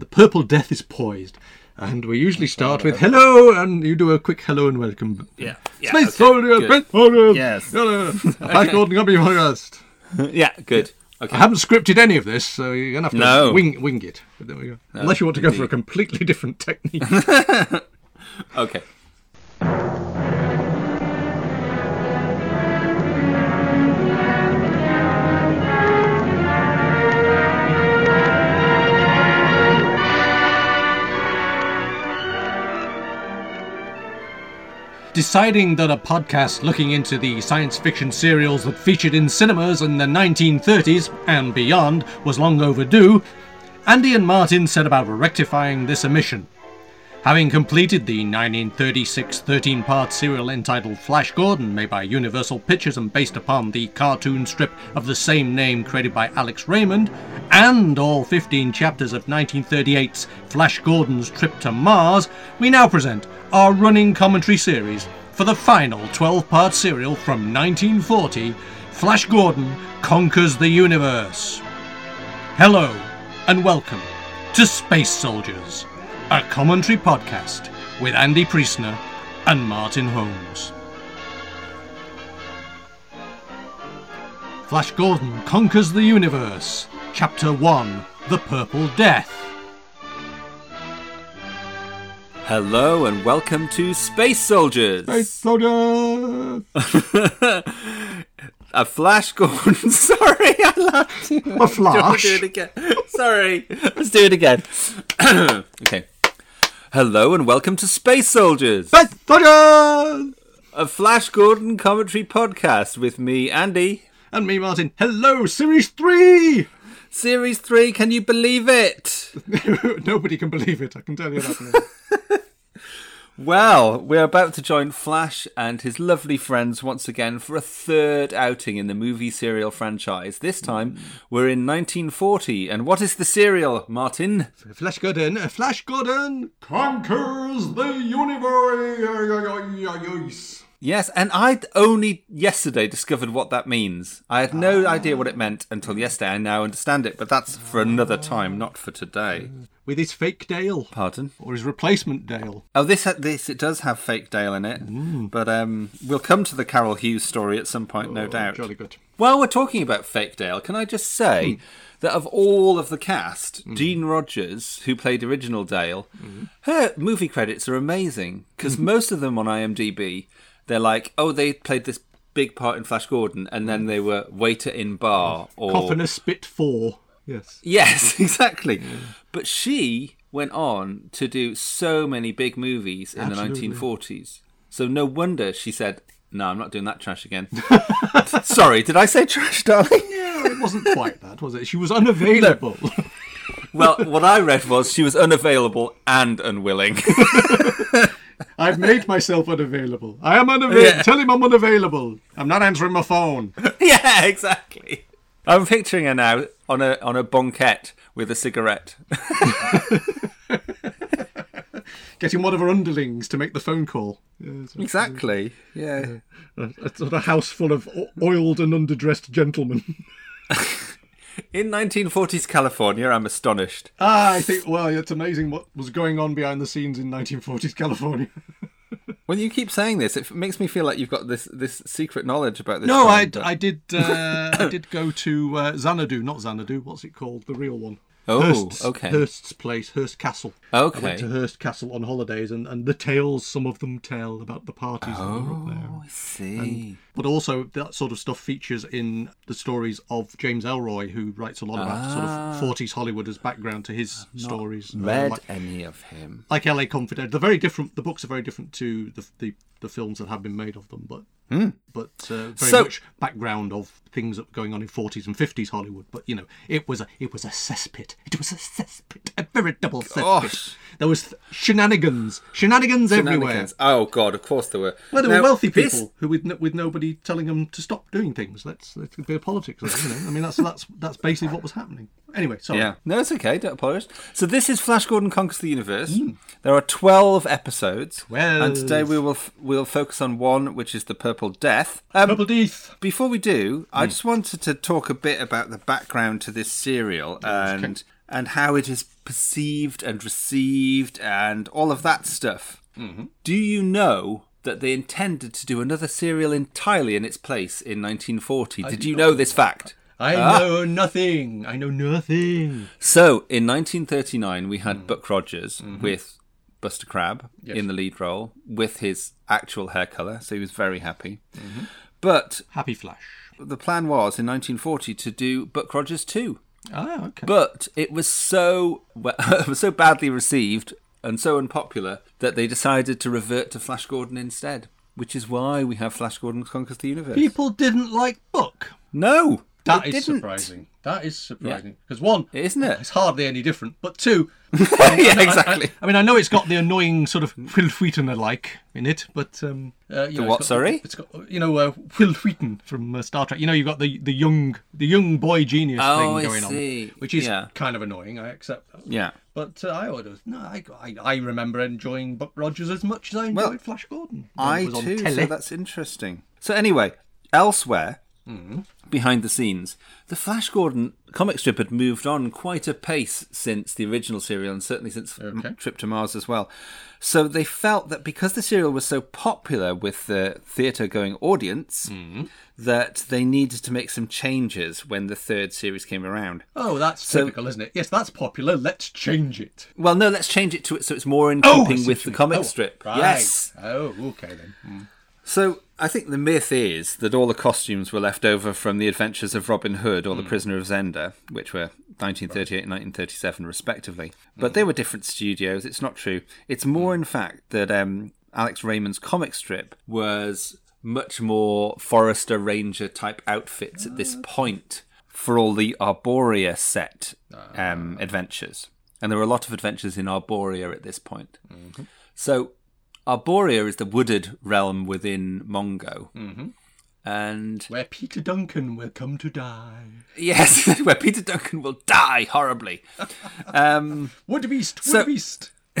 The purple death is poised. And we usually start with hello, and you do a quick hello and welcome. Yeah. yeah Space okay, Soldiers, good. Space Soldiers. Yes. Hello. Flash Gordon Company podcast. yeah, good. Okay. I haven't scripted any of this, so you're gonna have to No. wing wing it. But there we go. Unless you want to go for a completely different technique. Okay. Deciding that a podcast looking into the science fiction serials that featured in cinemas in the 1930s and beyond was long overdue, Andy and Martin set about rectifying this omission. Having completed the 1936 13 part serial entitled Flash Gordon, made by Universal Pictures and based upon the cartoon strip of the same name created by Alex Raymond, and all 15 chapters of 1938's Flash Gordon's Trip to Mars, we now present our running commentary series for the final 12 part serial from 1940 Flash Gordon Conquers the Universe. Hello, and welcome to Space Soldiers, a commentary podcast with Andy Priestner and Martin Holmes. Flash Gordon Conquers the Universe, Chapter 1 The Purple Death. Hello and welcome to Space Soldiers. Space Soldiers! A Flash Gordon. Sorry, I laughed. A Do you want flash? do it again? Sorry, let's do it again. okay. Hello and welcome to Space Soldiers, Space Soldiers! a Flash Gordon commentary podcast with me, Andy. And me, Martin. Hello, Series 3! Series 3, can you believe it? Nobody can believe it, I can tell you that. Well, we're about to join Flash and his lovely friends once again for a third outing in the movie serial franchise. This time, we're in 1940. And what is the serial, Martin? Flash Gordon, Flash Gordon conquers the universe. Yes, and I'd only yesterday discovered what that means. I had no ah. idea what it meant until yesterday. I now understand it, but that's for another time, not for today. With his fake Dale, Pardon? or his replacement Dale. Oh, this uh, this it does have fake Dale in it, hmm. but um, we'll come to the Carol Hughes story at some point, no oh, doubt. Jolly good. While we're talking about fake Dale, can I just say hmm. that of all of the cast, hmm. Jean Rogers, who played original Dale, her movie credits are amazing because most of them on IMDb, they're like, oh, they played this big part in Flash Gordon, and then they were waiter in bar or Coffin a Spit 4. Yes. yes, exactly. But she went on to do so many big movies in Absolutely. the 1940s. So no wonder she said, "No, I'm not doing that trash again." Sorry, did I say trash, darling? Yeah, it wasn't quite that, was it? She was unavailable. Well, what I read was she was unavailable and unwilling. I've made myself unavailable. I am unavailable. Yeah. Tell him I'm unavailable. I'm not answering my phone. yeah, exactly. I'm picturing her now on a on a banquette with a cigarette. Getting one of her underlings to make the phone call. Yes, exactly. Yeah. a, a sort of house full of oiled and underdressed gentlemen. In 1940s California, I'm astonished. ah, I think, well, it's amazing what was going on behind the scenes in 1940s California. When you keep saying this, it makes me feel like you've got this this secret knowledge about this. No, I, I did uh, I did go to uh, Xanadu, not Xanadu. What's it called? The real one. Oh, Hearst's, okay. Hearst's place, Hearst Castle. I Okay. went to Hearst Castle on holidays, and, and the tales some of them tell about the parties that were up there. Oh, I see. But also, that sort of stuff features in the stories of James Ellroy, who writes a lot about sort of 40s Hollywood as background to his stories. Uh, Read like, any of him? like LA Confidential. They're very different. The books are very different to the the, the films that have been made of them, but but uh, very So- much background of things that were going on in 40s and 50s Hollywood. But you know, it was a it was a cesspit. It was a cesspit, a veritable cesspit. There was shenanigans, shenanigans, everywhere. Shenanigans. Oh God, of course there were. Well, there were wealthy people this- who, with no, with nobody telling them to stop doing things. Let's let's be a politics. You know, I mean, that's that's that's basically what was happening. Anyway, sorry. Yeah, no, it's okay. Don't apologise. So this is Flash Gordon conquers the universe. Hmm. There are twelve episodes, 12. and today we will f- we'll focus on one, which is the Purple Death. Um, Double Death. Before we do, I Hmm. just wanted to talk a bit about the background to this serial and and how it is perceived and received and all of that stuff. Mm-hmm. Do you know that they intended to do another serial entirely in its place in 1940? Did you know this fact? I Ah. know nothing. I know nothing. So, in 1939, we had Buck Rogers with Buster Crabbe Yes. in the lead role with his actual hair colour, so he was very happy. But Happy Flash. the plan was in 1940 to do Buck Rogers 2. Ah, okay. But it was so well, it was so badly received and so unpopular that they decided to revert to Flash Gordon instead, which is why we have Flash Gordon conquers the universe. People didn't like Buck. no, That they is didn't. surprising. That is surprising. Because one, isn't it? it's hardly any different. But two, yeah, exactly. I, I mean, I know it's got the annoying sort of Wil Wheaton like in it, but um, uh, you The know, what, it's got- sorry? It's got you know uh, Wil Wheaton from uh, Star Trek. You know, you've got the the young the young boy genius Oh, thing going see. on, which is Yeah. kind of annoying. I accept that. yeah. But uh, I always no, I, I I remember enjoying Buck Rogers as much as I enjoyed Well, Flash Gordon. I too. So that's interesting. So anyway, elsewhere, Mm-hmm. Behind the scenes, the Flash Gordon comic strip had moved on quite a pace since the original serial, and certainly since Okay. Trip to Mars as well. So they felt that because the serial was so popular with the theatre-going audience, Mm-hmm. that they needed to make some changes when the third series came around. Oh, that's typical, isn't it? Yes, that's popular. Let's change it. Well, no, let's change it to it so it's more in Oh, keeping see with the comic Oh, strip. Right. Yes. Oh, okay then. Mm. So I think the myth is that all the costumes were left over from the adventures of Robin Hood or the hmm. Prisoner of Zenda, which were 1938 and 1937 respectively. But hmm. they were different studios. It's not true. It's more, hmm. in fact, that um, Alex Raymond's comic strip was much more Forester Ranger type outfits at this ah. point for all the Arborea set um, ah. adventures. And there were a lot of adventures in Arborea at this point. Mm-hmm. So Arborea is the wooded realm within Mongo. Mm-hmm. And Where Peter Duncan will come to die. yes, where Peter Duncan will die horribly. um, Wood beast, wood So- beast.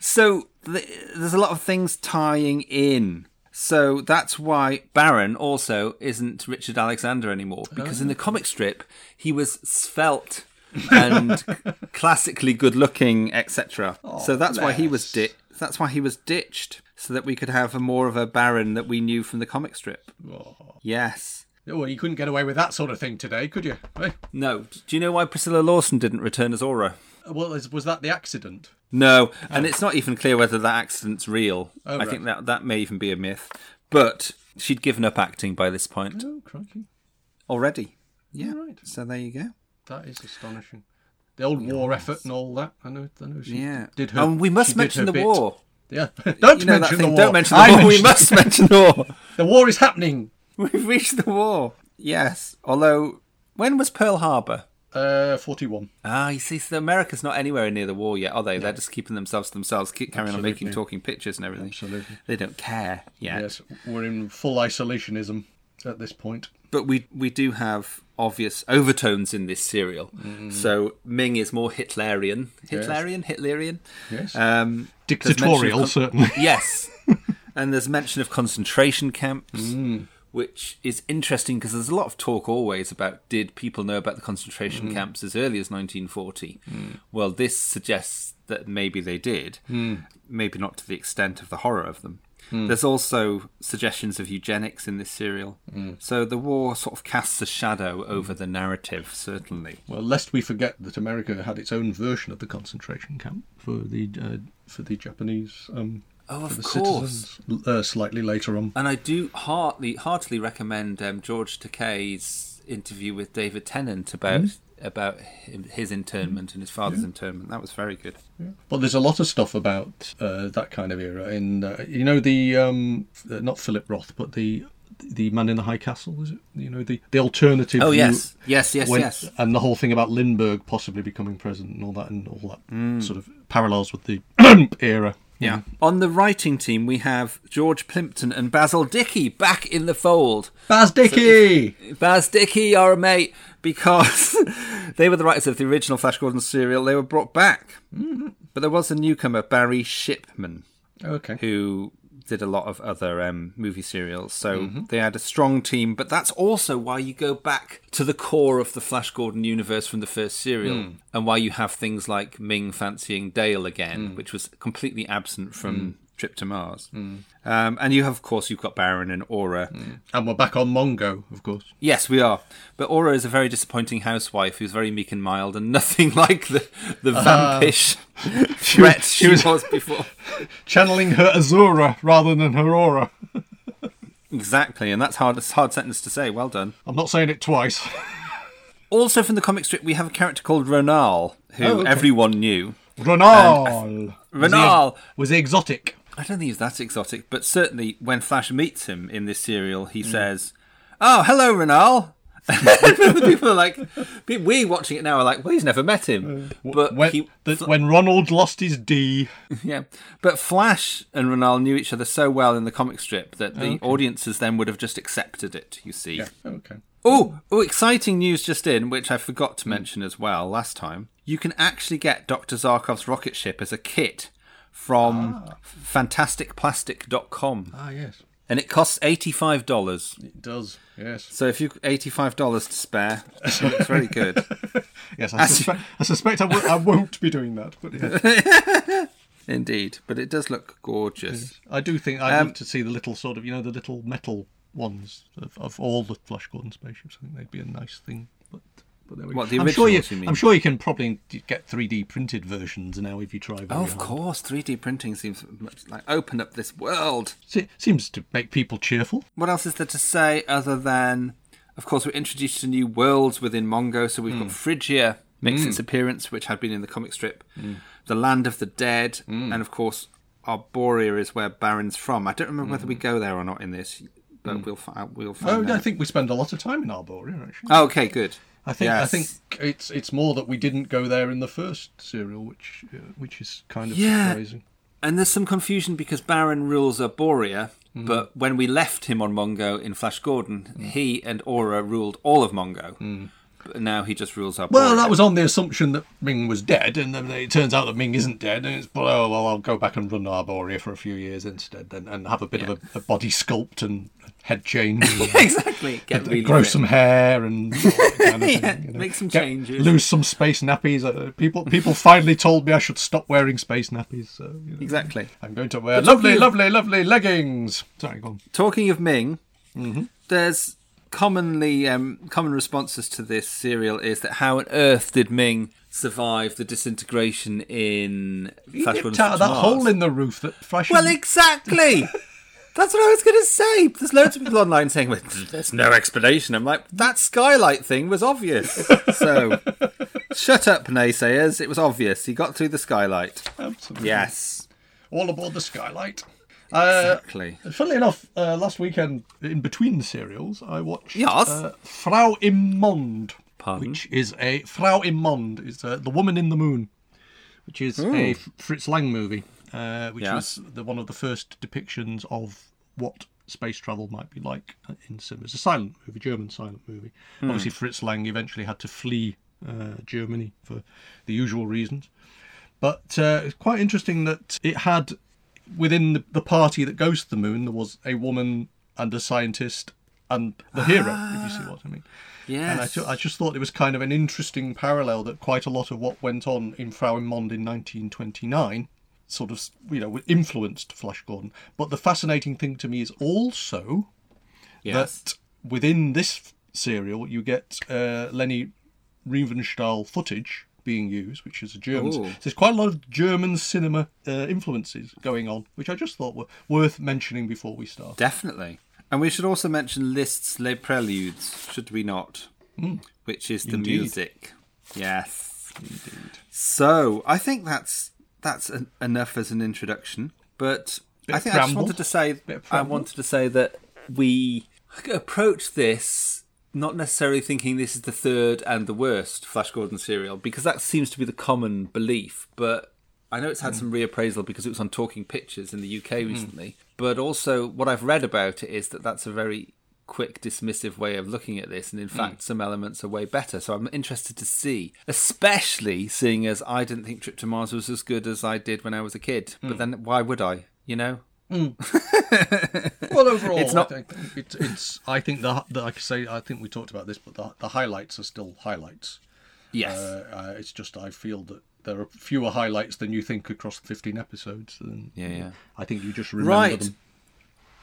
so th- there's a lot of things tying in. So that's why Barin also isn't Richard Alexander anymore because in the comic strip he was svelte and classically good looking, etc. so that's why he was bless. Di- that's why he was ditched so that we could have a more of a Barin that we knew from the comic strip. Yes. Oh, you couldn't get away with that sort of thing today, could you? Eh? No. Do you know why Priscilla Lawson didn't return as Aura? Well, was that the accident? No, and it's not even clear whether that accident's real. Oh, I right. think that that may even be a myth. But she'd given up acting by this point Oh, crikey. already. Yeah. Right. So there you go. That is astonishing. The old war effort and all that. I know. I know. She Yeah. Did her. and we must mention the bit. war. Yeah. Don't You know mention the war. Don't mention the I war. We must mention the war. The war is happening. We've reached the war. Yes. Although, when was Pearl Harbor? Uh, forty-one. Ah, you see, so America's not anywhere near the war yet, are they? They're just keeping themselves to themselves, keep carrying on making talking pictures and everything. Absolutely. They don't care yet. Yes, we're in full isolationism at this point. But we we do have obvious overtones in this serial. Mm-hmm. So Ming is more Hitlerian, Hitlerian, Hitlerian. Yes. Um, Dictatorial, there's mention of certainly. yes, and there's mention of concentration camps, Mm. which is interesting because there's a lot of talk always about did people know about the concentration Mm. camps as early as 1940? Well, this suggests that maybe they did, Mm. maybe not to the extent of the horror of them. There's also suggestions of eugenics in this serial. Mm. So the war sort of casts a shadow over the narrative, certainly. Well, lest we forget that America had its own version of the concentration camp for the uh, for the Japanese. Um, Oh, of course. citizens, uh, slightly later on. And I do heartily, heartily recommend um, George Takei's interview with David Tennant about Mm-hmm. About his internment and his father's internment. That was very good. But there's a lot of stuff about uh, that kind of era. In uh, you know the um, uh, not Philip Roth, but the the man in the high castle. Is it? You know the the alternative. Oh yes, yes, yes, when- yes. And the whole thing about Lindbergh possibly becoming president and all that, and all that Mm. sort of parallels with the era. Yeah. Mm-hmm. On the writing team, we have George Plympton and Basil Dickey back in the fold. Baz Dickey. Baz Dickey, our mate, because they were the writers of the original Flash Gordon serial. They were brought back, mm-hmm. but there was a newcomer, Barry Shipman, okay. who did a lot of other um, movie serials. So Mm-hmm. they had a strong team, but that's also why you go back to the core of the Flash Gordon universe from the first serial, Mm. and why you have things like Ming fancying Dale again, Mm. which was completely absent from Trip to Mars. Hmm. Um, and you have, of course, you've got Barin and Aura. Hmm. And we're back on Mongo, of course. Yes, we are. But Aura is a very disappointing housewife who's very meek and mild and nothing like the, the ah. vampish threat she, was- was before. Channeling her Azura rather than her aura. Exactly, and that's hard. It's a hard sentence to say. Well done. I'm not saying it twice. Also, from the comic strip, we have a character called Ronal, who Oh, okay. everyone knew. Ronal. Ronal. Was he exotic? I don't think he's that exotic, but certainly when Flash meets him in this serial, he mm. says, "Oh, hello, Ronal." the people are like, we watching it now are like, well, he's never met him, but when, he, the- when Ronald lost his D. Yeah, but Flash and Ronal knew each other so well in the comic strip that the audiences then would have just accepted it. You see. yeah. Oh, okay. Oh, oh! Exciting news just in, which I forgot to mm. mention as well last time. You can actually get Doctor Zarkov's rocket ship as a kit from FantasticPlastic.com, Ah, yes. and it costs eighty-five dollars. It does. Yes. So if you eighty-five dollars to spare, it looks very good. Yes, I suspect, I, suspect I, w- I won't be doing that. But yeah. Indeed, but it does look gorgeous. I do think I'd Um, love to see the little sort of, you know, the little metal ones of, of all the Flash Gordon spaceships. I think they'd be a nice thing. But, but there we What, the I'm sure you, you mean? I'm sure you can probably get 3D printed versions now if you try. Very Oh, of hard. course, three D printing seems much like open up this world. Se- seems to make people cheerful. What else is there to say other than, of course, we're introduced to new worlds within Mongo. So we've got hmm. Phrygia makes hmm. its appearance, which had been in the comic strip, hmm. the Land of the Dead, and of course, Arborea is where Barin's from. I don't remember whether we go there or not in this, but we'll fi- we'll Oh, find I think we spend a lot of time in Arborea. Actually, Oh, okay, good. I think I think it's it's more that we didn't go there in the first serial, which uh, which is kind of Yeah. surprising. And there's some confusion because Barin rules Arborea, mm-hmm. but when we left him on Mongo in Flash Gordon, mm. he and Aura ruled all of Mongo. But now he just rules Arborea. Well, that was on the assumption that Ming was dead, and then it turns out that Ming isn't dead, and it's oh, well, I'll go back and run Arborea for a few years instead, and, and have a bit of a, a body sculpt and head change, and exactly. Get really grow some hair, and kind of Yeah, thing, you know. make some Get- changes. lose some space nappies. Uh, people, people finally told me I should stop wearing space nappies. So you know, Exactly. I'm going to wear But lovely, lovely, lovely leggings. Sorry, go on. Talking of Ming, Mm-hmm. there's commonly um, common responses to this serial is that how on earth did Ming survive the disintegration in Flash Gordon out that Mars? hole in the roof that Flash. Well, exactly. That's what I was going to say. There's loads of people online saying, well, "There's no explanation." I'm like, that skylight thing was obvious. So, shut up, naysayers. It was obvious. He got through the skylight. Absolutely. Yes, all aboard the skylight. Uh, exactly. funnily enough, uh, last weekend in between the serials, I watched Yes. uh, Frau im Mond, Pardon? which is a Frau im Mond is uh, the woman in the moon, which is a Fritz Lang movie, uh, which Yes. was the, one of the first depictions of what space travel might be like in cinema. It's a silent movie, German silent movie. Obviously, Fritz Lang eventually had to flee uh, Germany for the usual reasons. But uh, it's quite interesting that it had within the, the party that goes to the moon, there was a woman and a scientist and the hero, if you see what I mean. Yeah. And I, Yes. I just thought it was kind of an interesting parallel that quite a lot of what went on in Frau im Mond in 1929 sort of, you know, influenced Flash Gordon. But the fascinating thing to me is also yes. that within this serial you get uh, Leni Riefenstahl footage being used, which is a German. Ooh. So there's quite a lot of German cinema uh, influences going on, which I just thought were worth mentioning before we start. Definitely. And we should also mention Liszt's Les Preludes, should we not? Which is the. Indeed. music. Yes. Indeed. So I think that's that's en- enough as an introduction. But I think I just wanted to say I wanted to say that we approach this not necessarily thinking this is the third and the worst Flash Gordon serial because that seems to be the common belief. But I know it's had hmm. some reappraisal because it was on Talking Pictures in the UK hmm. recently. But also, what I've read about it is that that's a very quick, dismissive way of looking at this, and in hmm. fact, some elements are way better. So I'm interested to see, especially seeing as I didn't think Trip to Mars was as good as I did when I was a kid. But then, why would I? You know, Well, overall, It's not- I think it's, it's. I think the, the like I say, I think we talked about this, but the, the highlights are still highlights. Yes. Uh, uh, it's just I feel that there are fewer highlights than you think across 15 episodes. And yeah, yeah. I think you just remember Right. them.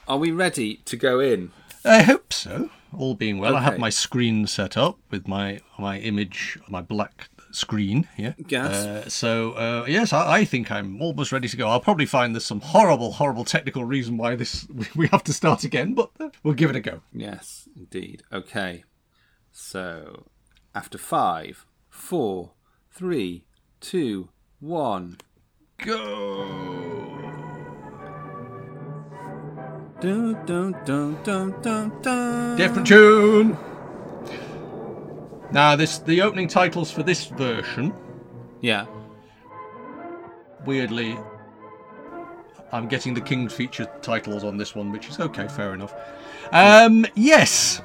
Are we ready to go in? I hope so. All being well, I have my screen set up with my my image, my black screen Yeah. Yes. Uh, so uh, yes, I, I think I'm almost ready to go. I'll probably find there's some horrible, horrible technical reason why this we have to start again, but uh, we'll give it a go. Yes, indeed. Okay. So, after five, four, three, two, one. Go. Dun, dun, dun, dun, dun, dun. Different tune. Now, this the opening titles for this version. Yeah. Weirdly, I'm getting the King's feature titles on this one, which is okay, fair enough. Um, yes,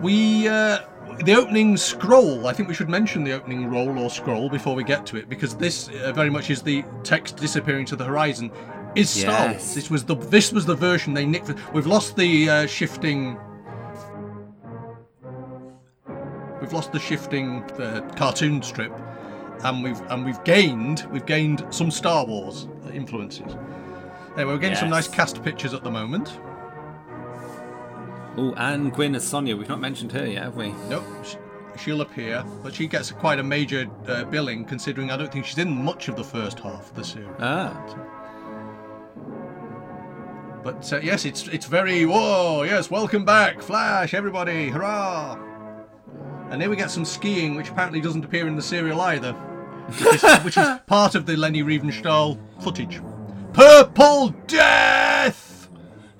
we uh, the opening scroll. I think we should mention the opening roll or scroll before we get to it, because this uh, very much is the text disappearing to the horizon. Is Star Wars. Yes. This was the this was the version they nicked. We've lost the uh, shifting. We've lost the shifting uh, cartoon strip, and we've and we've gained we've gained some Star Wars influences. Anyway, we're getting some nice cast pictures at the moment. Oh, and Gwynne as Sonia. We've not mentioned her yet, have we? Nope, she'll appear, but she gets quite a major uh, billing considering I don't think she's in much of the first half of the series. Ah. But uh, yes, it's it's very whoa. Yes, welcome back, Flash, everybody, hurrah! And here we get some skiing, which apparently doesn't appear in the serial either, which is, which is part of the Leni Riefenstahl footage. Purple Death.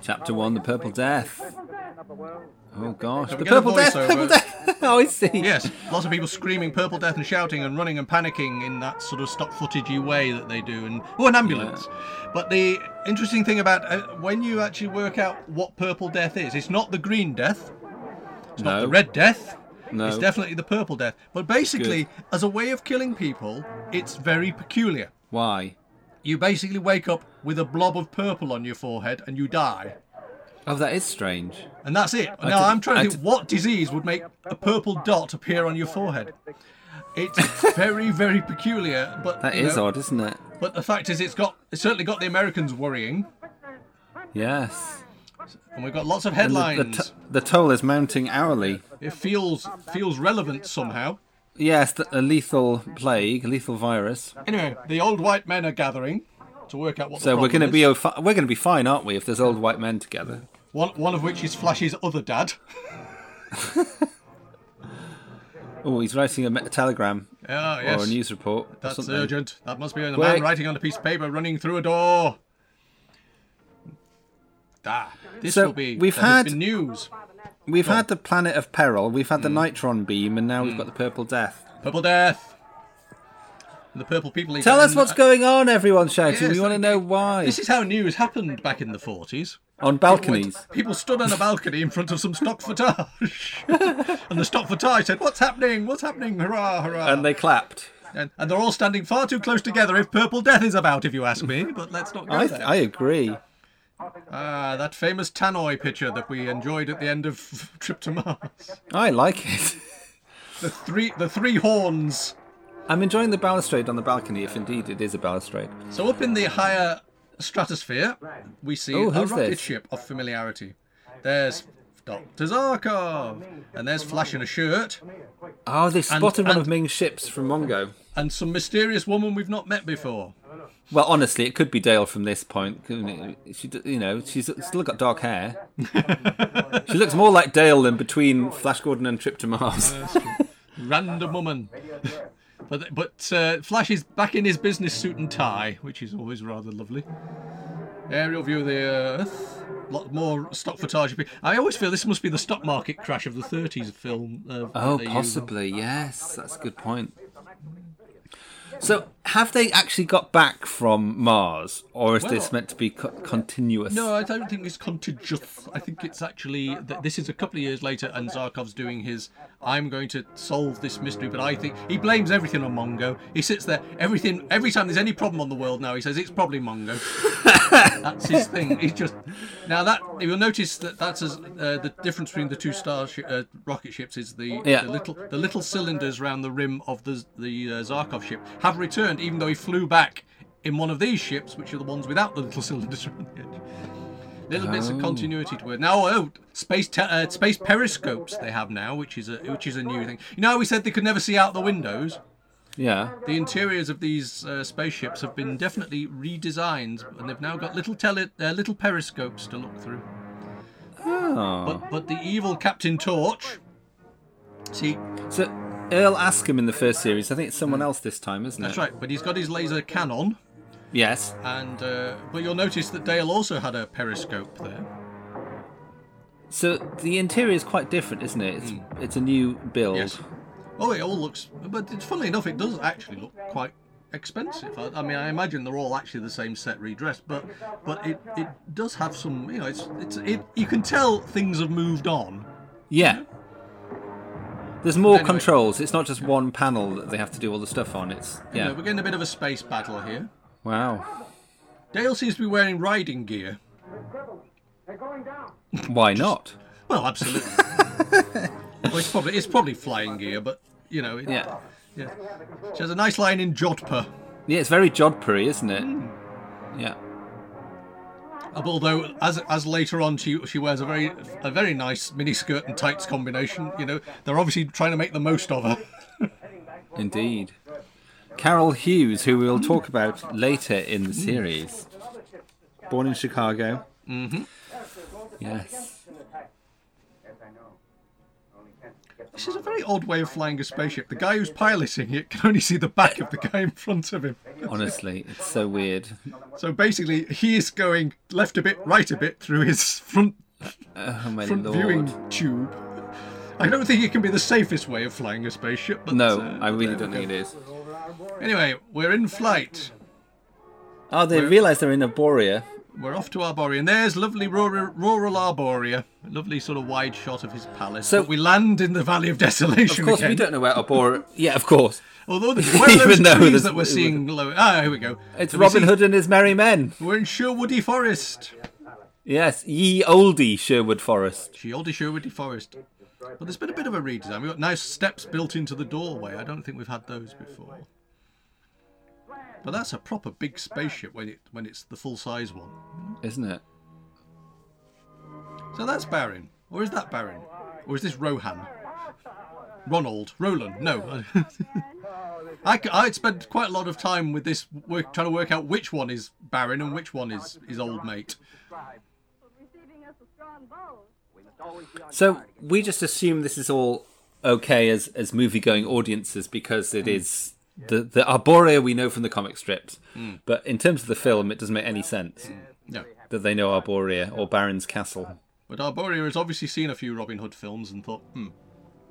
Chapter one, the Purple Death. Oh gosh, we the Purple Death. voiceover? Purple Death. oh, I see. Yes, lots of people screaming "Purple Death" and shouting and running and panicking in that sort of stock footagey way that they do, and oh, an ambulance. But the interesting thing about uh, when you actually work out what Purple Death is, it's not the Green Death, it's not No. the Red Death. No. It's definitely the Purple Death. But basically, as a way of killing people, it's very peculiar. Why? You basically wake up with a blob of purple on your forehead and you die. Oh, that is strange. And that's it. I now did- I'm trying I to think did- what disease would make a purple dot appear on your forehead. It's very, very peculiar. But that is know, odd, isn't it? But the fact is, it's got it's certainly got the Americans worrying, Yes. And we've got lots of And the, headlines. the, t- the toll is mounting hourly. it feels feels relevant somehow. Yes, the, a lethal plague, a lethal virus. Anyway, the old white men are gathering to work out what. So we're going to be we're going to be fine, aren't we? If there's old white men together. one one of which is Flash's other dad. Oh, he's writing a, me- a telegram Ah, or a news report. That's urgent. That must be a Quick. man writing on a piece of paper, running through a door. Ah, this So, will be. we've had- news. We've had the planet of peril. We've had the Hmm. nitron beam, and now we've got the purple death. Purple death. And the purple people. Tell us what's going on, everyone shouting. yes, we want to know why. This is how news happened back in the forties. On balconies. People stood on a balcony in front of some stock footage, and the stock footage said, "What's happening? What's happening? Hurrah! Hurrah!" And they clapped. and, and they're all standing far too close together if purple death is about, if you ask me. But let's not go I, there. I agree. Ah, that famous Tannoy picture that we enjoyed at the end of Trip to Mars. I like it. The three, the three horns. I'm enjoying the balustrade on the balcony, if indeed it is a balustrade. So up in the higher stratosphere, we see Oh, a rocket this? ship of familiarity. There's Doctor Zarkov, and there's Flash in a shirt, Oh, they spotted one and- of Ming's ships from Mongo. and some mysterious woman we've not met before. Well, honestly, it could be Dale from this point. She, you know, she's still got dark hair. she looks more like Dale than between Flash Gordon and Trip to Mars. Random woman. But but uh, Flash is back in his business suit and tie, which is always rather lovely. Aerial view of the Earth. A lot more stock photography. I always feel this must be the stock market crash of the 30s film. Uh, Oh, that use. possibly. Yes, that's a good point. So, have they actually got back from Mars, or is this meant to be co- continuous? No, I don't think it's contagious. I think it's actually that this is a couple of years later, and Zarkov's doing his. I'm going to solve this mystery, but I think he blames everything on Mongo. He sits there, everything. Every time there's any problem on the world now, he says it's probably Mongo. that's his thing. He's just now that you'll notice that that's as, uh, the difference between the two star shi uh, rocket ships is the, Yeah. the little the little cylinders around the rim of the the uh, Zarkov ship have returned, even though he flew back in one of these ships, which are the ones without the little cylinders around the edge. Little bits of continuity to it. Now, oh, space te- uh, space periscopes they have now, which is a which is a new thing. You know, how we said they could never see out the windows. Yeah. The interiors of these uh, spaceships have been definitely redesigned, and they've now got little tele- uh, little periscopes to look through. Oh. But but the evil Captain Torch, see, So Earle Askam in the first series. I think it's someone else this time, isn't it? that's right. But he's got his laser cannon, Yes. and uh, but you'll notice that Dale also had a periscope there. So the interior is quite different, isn't it? It's it's a new build. Yes. Oh, it all looks. But it's funnily enough, it does actually look quite expensive. I, I mean, I imagine they're all actually the same set redressed, but but it, it does have some. You know, it's it's it. You can tell things have moved on. Yeah. There's more Anyway. controls. It's not just one panel that they have to do all the stuff on. It's You know, yeah. we're getting a bit of a space battle here. Wow. Dale seems to be wearing riding gear. Why not? Well, absolutely. well, it's probably it's probably flying gear, but you know, it, Yeah. yeah. She has a nice line in Jodhpur. Yeah, it's very Jodhpuri, isn't it? Hmm. Yeah. Uh, although, as as later on, she she wears a very a very nice miniskirt and tights combination. You know, they're obviously trying to make the most of her. Indeed. Carol Hughes, who we'll talk about later in the hmm. series. Born in Chicago. Mm-hmm. Yes. This is a very odd way of flying a spaceship. The guy who's piloting it can only see the back of the guy in front of him. Honestly, it's so weird. So basically, he is going left a bit, right a bit through his front Oh my front lord. viewing tube. I don't think it can be the safest way of flying a spaceship. But No, uh, I really don't think it is. Anyway, we're in flight. Oh, they realise they're in Arborea. We're off to Arborea, and there's lovely rural, rural Arborea. A lovely sort of wide shot of his palace. So- But we land in the Valley of Desolation Of course, again. we don't know where Arborea. Yeah, of course. Although the, where are those trees that we're seeing low. Ah, here we go. It's we Robin Hood and his merry men. We're in Sherwoody Forest. Yes, ye oldie Sherwood Forest. Shieldy Sherwoody Forest. But there's been a bit of a redesign. We've got nice steps built into the doorway. I don't think we've had those before. But that's a proper big spaceship when it when it's the full size one. Isn't it? So that's Barin. Or is that Barin? Or is this Rohan? Ronald? Roland? No. I, I'd spent quite a lot of time with this, work, trying to work out which one is Barin and which one is his old mate. receiving us a strong bow. So we just assume this is all okay as as movie going audiences because it is the the Arborea we know from the comic strips. But in terms of the film, it doesn't make any sense No. that they know Arborea or Barin's Castle. But Arborea has obviously seen a few Robin Hood films and thought, hmm,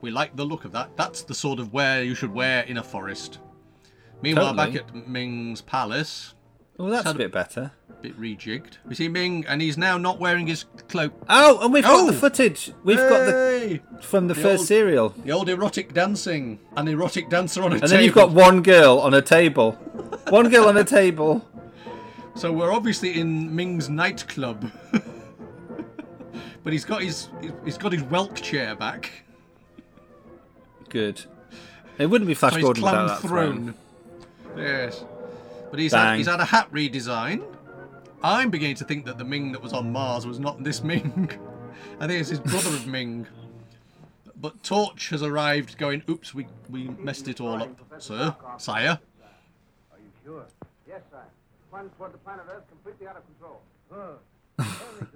we like the look of that. That's the sort of wear you should wear in a forest. Meanwhile, Totally. back at Ming's palace, Oh, that's a bit better. a bit rejigged. We see Ming, and he's now not wearing his cloak. Oh, and we've got Oh! the footage. We've got the from the, first old- serial. The old erotic dancing, an erotic dancer on a And table. then you've got one girl on a table. One girl on a table. So we're obviously in Ming's nightclub. but he's got his he's got his whelk chair back. Good. It wouldn't be Flash His Gordon clown without that throne. throne. Yes. But he's had, he's had a hat redesign. I'm beginning to think that the Ming that was on Mars was not this Ming. I think it's his brother of Ming. But Torch has arrived going, oops, we, we messed it all up, sir, sire. Are you sure. Yes, sir. Plans toward the planet Earth completely out of control.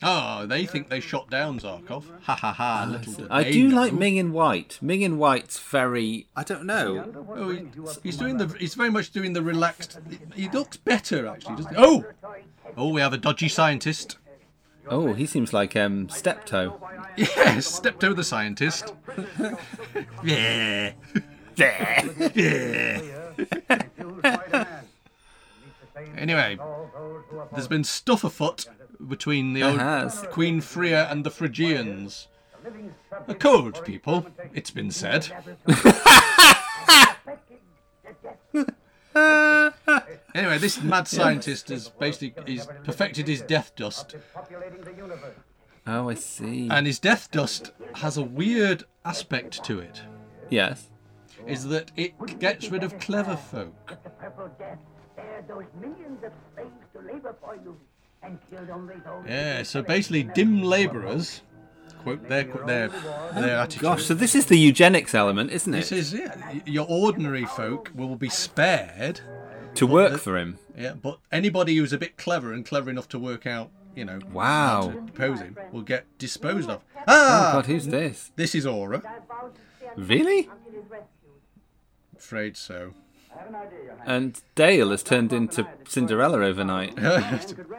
Oh, they think they shot down Zarkov. Ha ha ha, little I do know. like Ming in White. Ming in White's very. I don't know. Oh, he, he's doing the. He's very much doing the relaxed. He looks better actually. Doesn't he? Oh, oh, we have a dodgy scientist. Oh, he seems like um Steptoe. Yes, Steptoe the scientist. yeah, yeah. yeah. Anyway, there's been stuff afoot between the old. Queen Fria and the Phrygians. A cold people, it's been said. Anyway, this mad scientist has basically he's perfected his death dust, Populating the universe. Oh, I see. and his death dust has a weird aspect to it. yes. Is that it gets rid of clever folk? The Purple Death spared those millions of slaves to labor for you and killed only those. Yeah. So basically, dim labourers, quote their their their attitude. Gosh, so this is the eugenics element, isn't it? This is yeah. Your ordinary folk will be spared. To work for him. Yeah, but anybody who's a bit clever and clever enough to work out, you know, Wow. to depose him, will get disposed of. Oh Ah, God, who's this? this is Aura. Really? Afraid so. And Dale has turned into Cinderella overnight.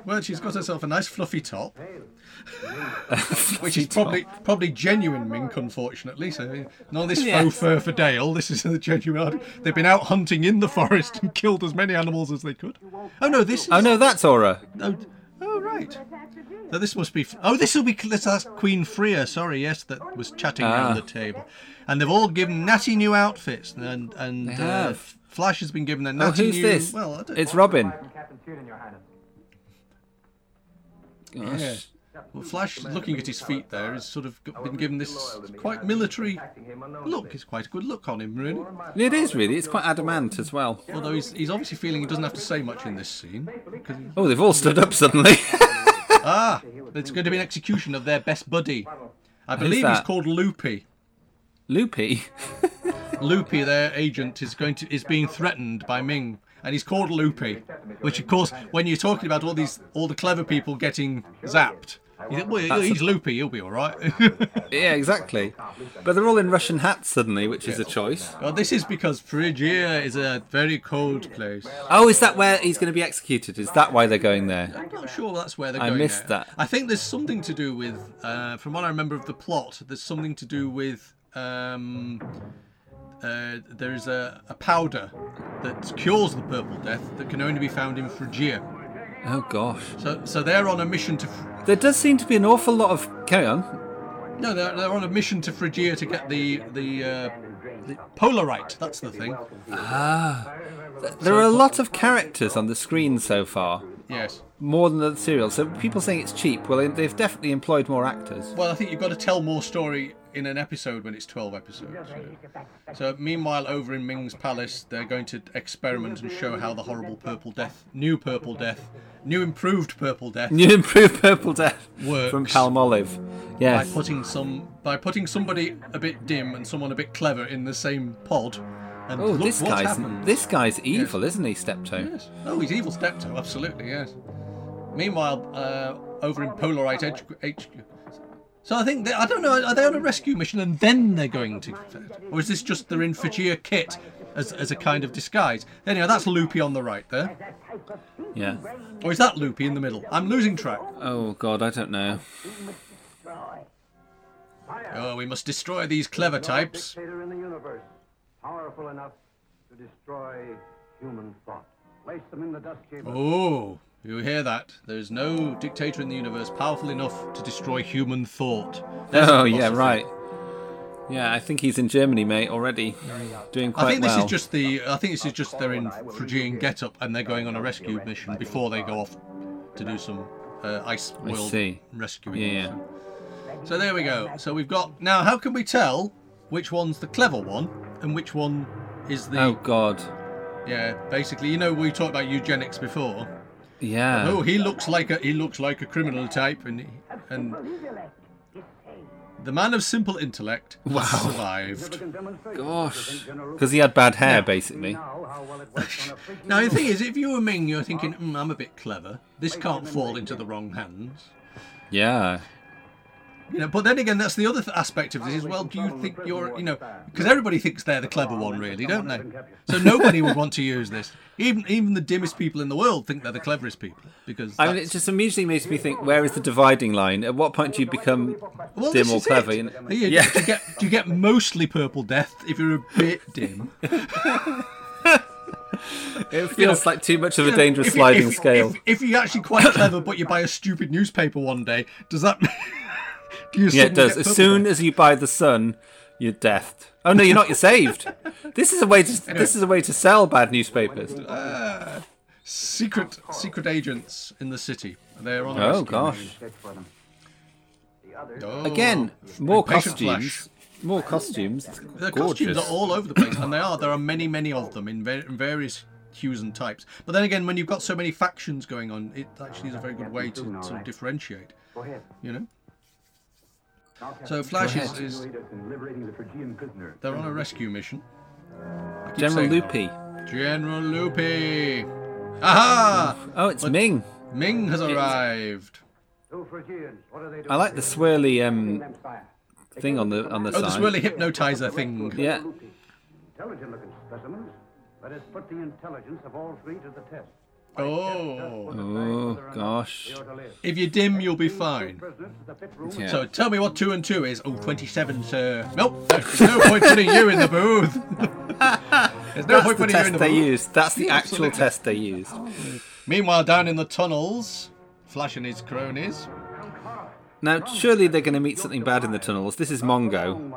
well, she's got herself a nice fluffy top, which is probably probably genuine mink, unfortunately. So none of this Yes. faux fur for Dale. This is the genuine. They've been out hunting in the forest and killed as many animals as they could. Oh no, this. Oh, is, Oh no, that's Aura. Oh, oh right. So this must be. Oh, this will be. Let's ask Queen Fria. Sorry, yes, that was chatting Ah. around the table, and they've all given natty new outfits, and and They uh. Flash has been given a Oh, natty who's new. this? Well, I don't, It's Robin. Captain Tune, Your Highness. Gosh. Yeah. Well, Flash, looking at his feet there, has sort of been given this quite military look. It's quite a good look on him, really. It is really. It's quite adamant as well. Although he's, he's obviously feeling he doesn't have to say much in this scene. Because Oh, they've all stood up suddenly. ah, it's going to be an execution of their best buddy. I believe he's that? called Loopy. Loopy. Loopy, their agent, is going to is being threatened by Ming, and he's called Loopy. Which, of course, when you're talking about all these all the clever people getting zapped, you well, That's he's a- Loopy, he'll be all right. yeah, exactly. But they're all in Russian hats suddenly, which is a choice. well, this is because Phrygia is a very cold place. Oh, is that where he's going to be executed? Is that why they're going there? I'm not sure that's where they're I going. missed now. that. I think there's something to do with, uh, from what I remember of the plot, there's something to do with. Um, uh, there's a, a powder that cures the purple death that can only be found in Phrygia. Oh gosh. So, so they're on a mission to. There does seem to be an awful lot of. Carry on. No, they're, they're on a mission to Phrygia to get the the, uh, the Polarite. That's the thing. Ah, There are a lot of characters on the screen so far, Yes. more than the serial. So people saying it's cheap. Well, they've definitely employed more actors. Well, I think you've got to tell more story in an episode when it's 12 episodes. So, meanwhile, over in Ming's palace, they're going to experiment and show how the horrible Purple Death, new Purple Death, new improved Purple Death, New improved Purple Death Works. from Palmolive. by Yes. putting some by putting somebody a bit dim and someone a bit clever in the same pod. And Oh, look this what's guy's happened. this guy's evil, isn't he, Steptoe? Yes. Oh, he's evil Steptoe, absolutely, yes. Meanwhile, uh, over in Polarite H- HQ. So I think, they, I don't know, are they on a rescue mission and then they're going to. Or is this just they're in Phrygia kit as, as a kind of disguise? Anyway, that's Loopy on the right there. Yeah. Or is that Loopy in the middle? I'm losing track. Oh God, I don't know. Oh, we must destroy these clever types. Dictator in the universe, powerful enough to destroy human thought. Place them in the dust chamber. Oh, you hear that? There's no dictator in the universe powerful enough to destroy human thought. There's Oh yeah, right. Yeah, I think he's in Germany, mate, already, doing quite well. I think this well. is just the. I think this is just they're in Phrygian get-up and they're going on a rescue mission before they go off to do some uh, ice world rescuing. Yeah. So there we go. So we've got now. How can we tell which one's the clever one and which one is the? Oh God. Yeah, basically, you know, we talked about eugenics before. Yeah. Oh, he looks like a he looks like a criminal type, and and the man of simple intellect Wow. survived. Gosh. Because he had bad hair, basically. Now, how well it works on a Phrygian Now the thing is, if you were Ming, you're thinking, mm, I'm a bit clever. This can't fall into the wrong hands. Yeah. You know, but then again, that's the other th- aspect of this is well, do you think you're, you know, because everybody thinks they're the clever one, really, don't they? So nobody would want to use this. Even even the dimmest people in the world think they're the cleverest people because. I mean, it just immediately makes me think: where is the dividing line? At what point do you become well, dim or clever? it. you know? Yeah, Yeah. Do you get do you get mostly purple death if you're a bit dim? It feels like too much of a You know, dangerous if- sliding if, scale. If, if you're actually quite clever, but you buy a stupid newspaper one day, does that? do you yeah, it does. As soon as you buy the Sun, you're deathed. Oh no, you're not. You're saved. This is a way to. This is a way to sell bad newspapers. Uh, secret oh. secret agents in the city. They're on Oh gosh. mission. Sketch for them. The others. Oh, Again, more costumes. Flash. More costumes. The Gorgeous. costumes are all over the place, and they are. There are many, many of them in, va- in various hues and types. But then again, when you've got so many factions going on, it actually is a very good way to sort of differentiate. You know. Now, So Captain, Flash is, ahead. is aid us in liberating the Frigian prisoner. they're on a rescue mission. General saying- Lupi. General Lupi. Aha! Oh, it's But- Ming. Ming has arrived. Two Frigians. What are they doing? I like the swirly um thing on the on the Oh, the swirly hypnotizer thing. Yeah. Intelligent looking specimens. Let us put the intelligence of all three to the test. Oh. Oh gosh. If you're dim, you'll be fine. Prisoners to the fit room. Yeah. So tell me what two and two is. Oh, 27, sir. Nope, there's no point putting you in the booth. There's no That's point the putting you in test the they booth. used. That's the actual Absolutely. test they used. Meanwhile, down in the tunnels, Flash and his cronies. Now, surely they're going to meet something bad in the tunnels. This is Mongo.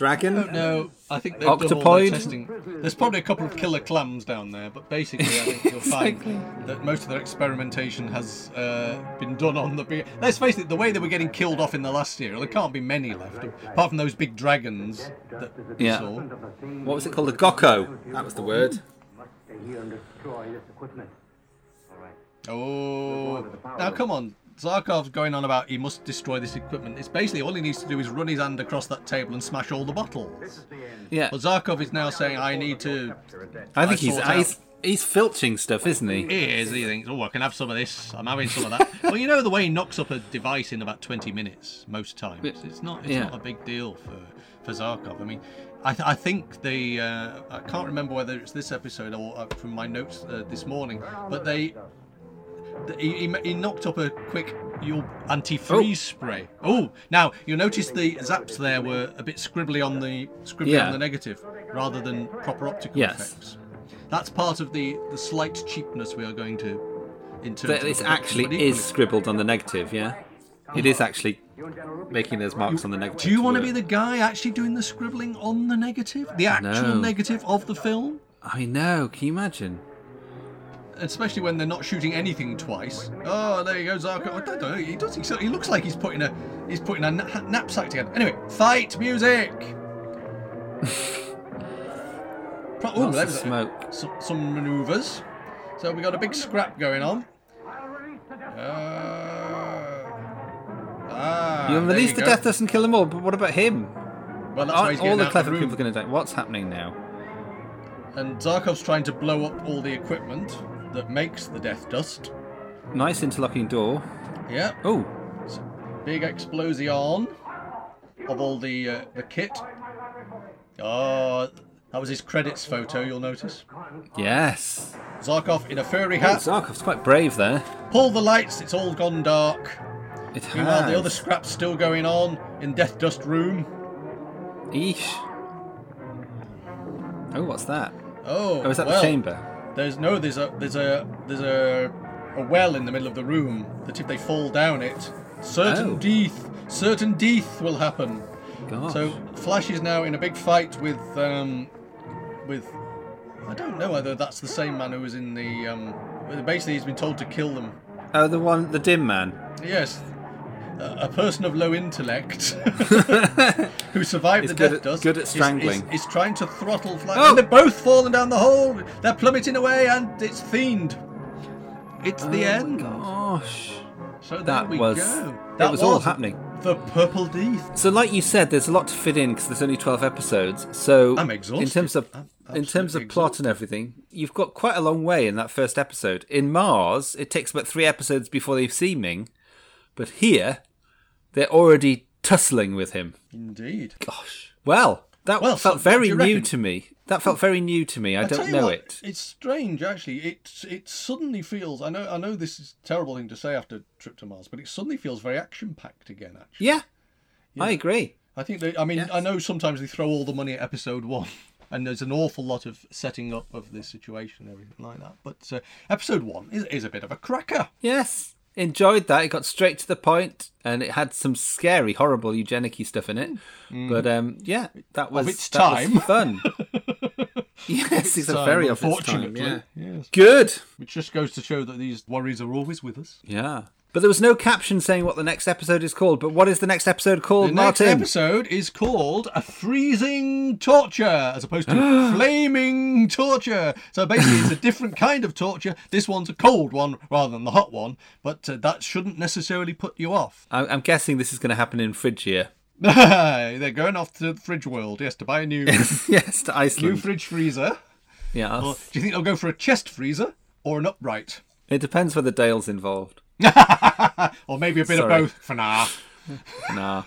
My friend. Dragon? No, I think they've done all their testing. There's probably a couple of killer clams down there, but basically, I think you'll find that most of their experimentation has uh, been done on the big. Let's face it, the way they were getting killed off in the last year, there can't be many left, apart from those big dragons that we Yeah. saw. What was it called? The Gokko. That was the word. Must stay here and destroy this equipment. All right. Oh, now come on. Zarkov's going on about he must destroy this equipment. It's basically all he needs to do is run his hand across that table and smash all the bottles. Yeah. But Zarkov is now saying, I need to. I think he's out- he's, he's filching stuff, isn't he? He is. He thinks, oh, I can have some of this. I'm having some of that. well, you know the way he knocks up a device in about 20 minutes most times. It's not. It's Yeah. not a big deal for for Zarkov. I mean, I, th- I think the uh, I can't remember whether it's this episode or uh, from my notes uh, this morning, but they. He, he, he knocked up a quick your antifreeze Oh. spray. Oh, now you'll notice the zaps there were a bit scribbly on the scribbly Yeah. on the negative rather than proper optical Yes. effects. That's part of the the slight cheapness we are going to into. That this actually is scribbled on the negative, yeah? It is actually making those marks on the negative. Do you want to be the guy actually doing the scribbling on the negative, the actual No. negative of the film? I know, can you imagine? Especially when they're not shooting anything twice. Oh, there you go, Zarko. I don't know. He does. He, looks like he's putting a he's putting a knapsack together. Anyway, fight music. Pro- oh, there's smoke. some, some manoeuvres. So we got a big scrap going on. Uh, ah, You there release the go. death doesn't kill them all, but what about him? Well, that's why Aren't all the clever room. people going to die? What's happening now? And Zarkov's trying to blow up all the equipment that makes the death dust. Nice interlocking door. Yeah, Oh, big explosion of all the uh, the kit. Oh, that was his credits photo. You'll notice yes. Zarkov in a furry Oh, hat. Zarkov's quite brave there. Pull the lights. It's all gone dark. It has. Meanwhile, the other scrap's still going on in Death Dust Room. Eesh. Oh, what's that? Oh, Oh, is that well, the chamber? There's no. There's a. There's a. There's a. A well in the middle of the room that if they fall down it, certain Oh. death, certain death will happen. Gosh. So Flash is now in a big fight with um, with I don't know whether that's the same man who was in the um, basically he's been told to kill them. oh, the one, the dim man. Yes, a, person of low intellect who survived the death at- dust. good at strangling. Is, is trying to throttle Flash. Oh! And they're both falling down the hole. They're plummeting away, and it's fiend. It's the oh end. Gosh. So there That we was. go. That was all happening. The purple death. So, like you said, there's a lot to fit in because there's only 12 episodes. So, I'm in exhausted. terms of in terms of absolutely plot and everything, you've got quite a long way in that first episode. In Mars, it takes about three episodes before they see Ming, but here, they're already tussling with him. Indeed. Gosh. Well, that Well, felt what very new to me. That felt very new to me. I, tell don't know what, it. It's strange, actually. It it suddenly feels. I know. I know this is a terrible thing to say after Trip to Mars, but it suddenly feels very action packed again. Actually, Yeah, I agree. I think. They, I mean, Yes. I know sometimes they throw all the money at episode one, and there's an awful lot of setting up of this situation and everything like that. But uh, episode one is, is a bit of a cracker. Yes, enjoyed that. It got straight to the point, and it had some scary, horrible eugenic stuff in it. But um, yeah, that was Mm. its that was time. fun. Yes, it's, a very of its time. unfortunately. Yeah. Yes. Good. Which just goes to show that these worries are always with us. Yeah. But there was no caption saying what the next episode is called. But what is the next episode called, The next episode is called a freezing torture, as opposed to flaming torture. So basically, it's a different kind of torture. This one's a cold one rather than the hot one, but uh, that shouldn't necessarily put you off. I- I'm guessing this is going to happen in Frigia. They're going off to the fridge world, yes, to buy a new yes, to new fridge freezer. Yeah. Or, do you think they'll go for a chest freezer or an upright? It depends whether Dale's involved. Or maybe a bit Sorry. of both for now. Nah.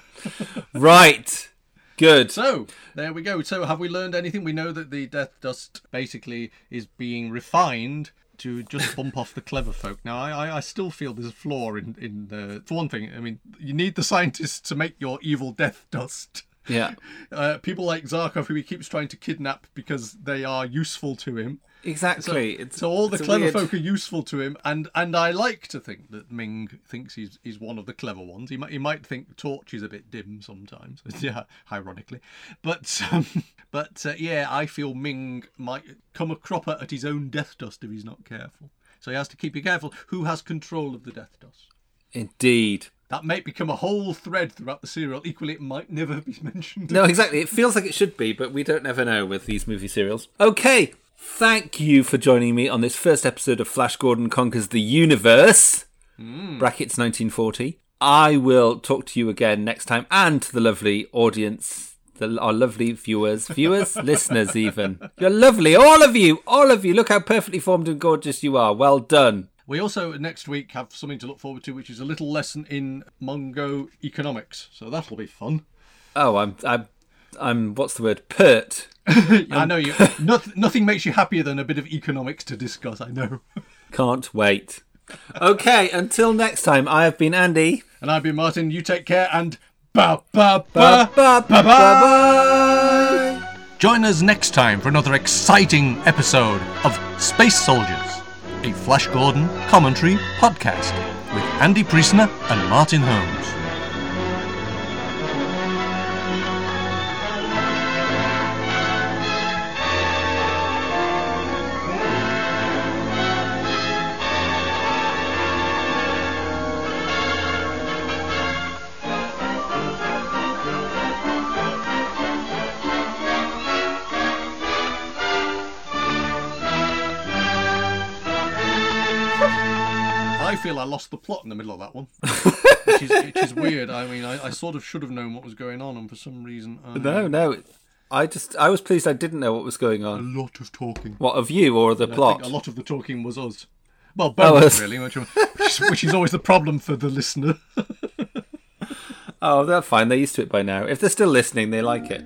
right. Good. So there we go. So have we learned anything? We know that the death dust basically is being refined to just bump off the clever folk. Now I, I, I still feel there's a flaw in in the. For one thing, I mean, you need the scientists to make your evil death dust. Yeah. Uh, people like Zarkov, who he keeps trying to kidnap because they are useful to him. Exactly. it's, So all the clever weird- folk are useful to him, and and I like to think that Ming thinks he's he's one of the clever ones. He might he might think Torch is a bit dim sometimes, yeah, ironically, but um, but uh, yeah, I feel Ming might come a cropper at his own death dust if he's not careful. So he has to keep you careful. Who has control of the death dust? Indeed. That might become a whole thread throughout the serial. Equally, it might never be mentioned. No, exactly. It feels like it should be, but we don't never know with these movie serials. Okay. Thank you for joining me on this first episode of Flash Gordon Conquers the Universe. Hmm. Brackets 1940. I will talk to you again next time and to the lovely audience, the, our lovely viewers, viewers, listeners, even. You're lovely, all of you, all of you. Look how perfectly formed and gorgeous you are. Well done. We also next week have something to look forward to, which is a little lesson in Mongo economics. So that'll be fun. Oh, I'm, I'm, I'm. What's the word? Pert. I know you. Noth- nothing makes you happier than a bit of economics to discuss. I know. Can't wait. Okay, until next time, I have been Andy. And I've been Martin. You take care and ba ba Ba, ba. ba, ba, bye. Join us next time for another exciting episode of Space Soldiers, a Flash Gordon commentary podcast with Andy Priestner and Martin Holmes. I lost the plot in the middle of that one, which, is, which is weird. I mean, I, I sort of should have known what was going on, and for some reason, I, No, no. I just, I was pleased I didn't know what was going on. a lot of talking. What of you or the plot? think a lot of the talking was us. Well, both really, which, which is always the problem for the listener. Oh, they're fine. They're used to it by now. If they're still listening, they like it.